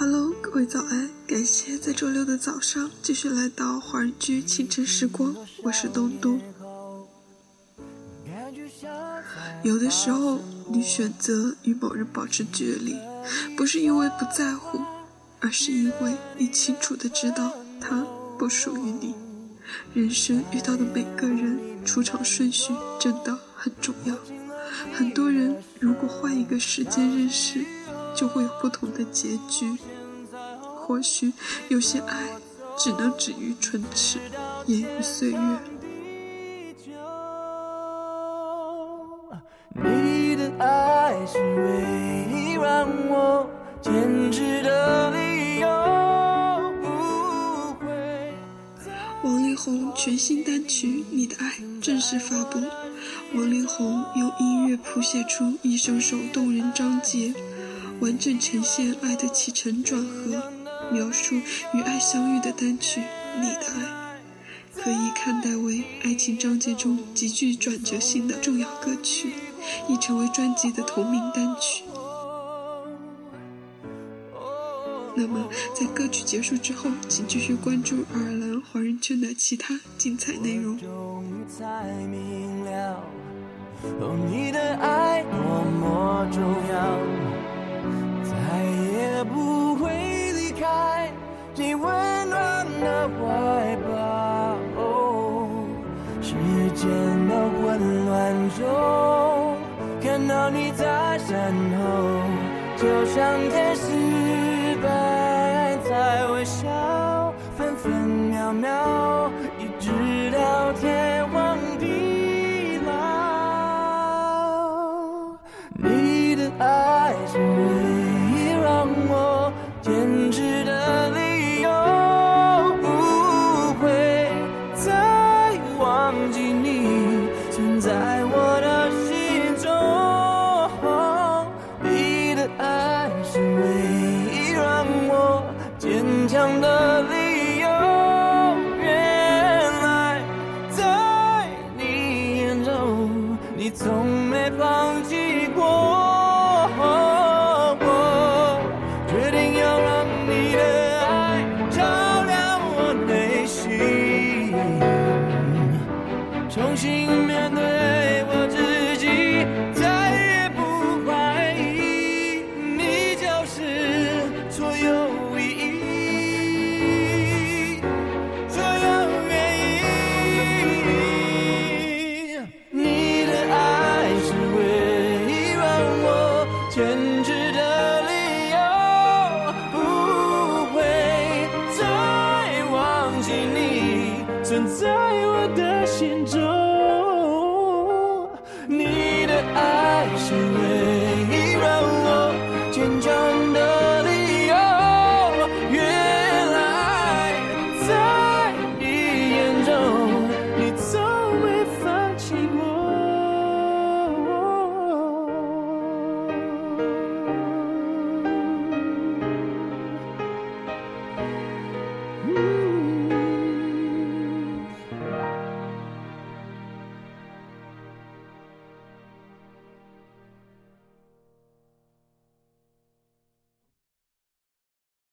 Hello，各位早安！感谢在周六的早上继续来到华人居清晨时光，我是东东。有的时候，你选择与某人保持距离，不是因为不在乎，而是因为你清楚的知道他不属于你。人生遇到的每个人，出场顺序真的很重要。很多人如果换一个时间认识，就会有不同的结局。或许有些爱只能止于唇齿，掩于岁月。你的爱是唯一让我坚持的理由。王力宏全新单曲《你的爱》正式发布。王力宏用音乐谱写出一首首动人章节，完整呈现爱的起承转合。描述与爱相遇的单曲《你的爱》，可以看待为爱情章节中极具转折性的重要歌曲，已成为专辑的同名单曲。那么，在歌曲结束之后，请继续关注爱尔兰华人圈的其他精彩内容。时间的混乱中，看到你在身后，就像天使般在微笑，分分秒秒，重新面对。存在我的心中，你的爱是唯一。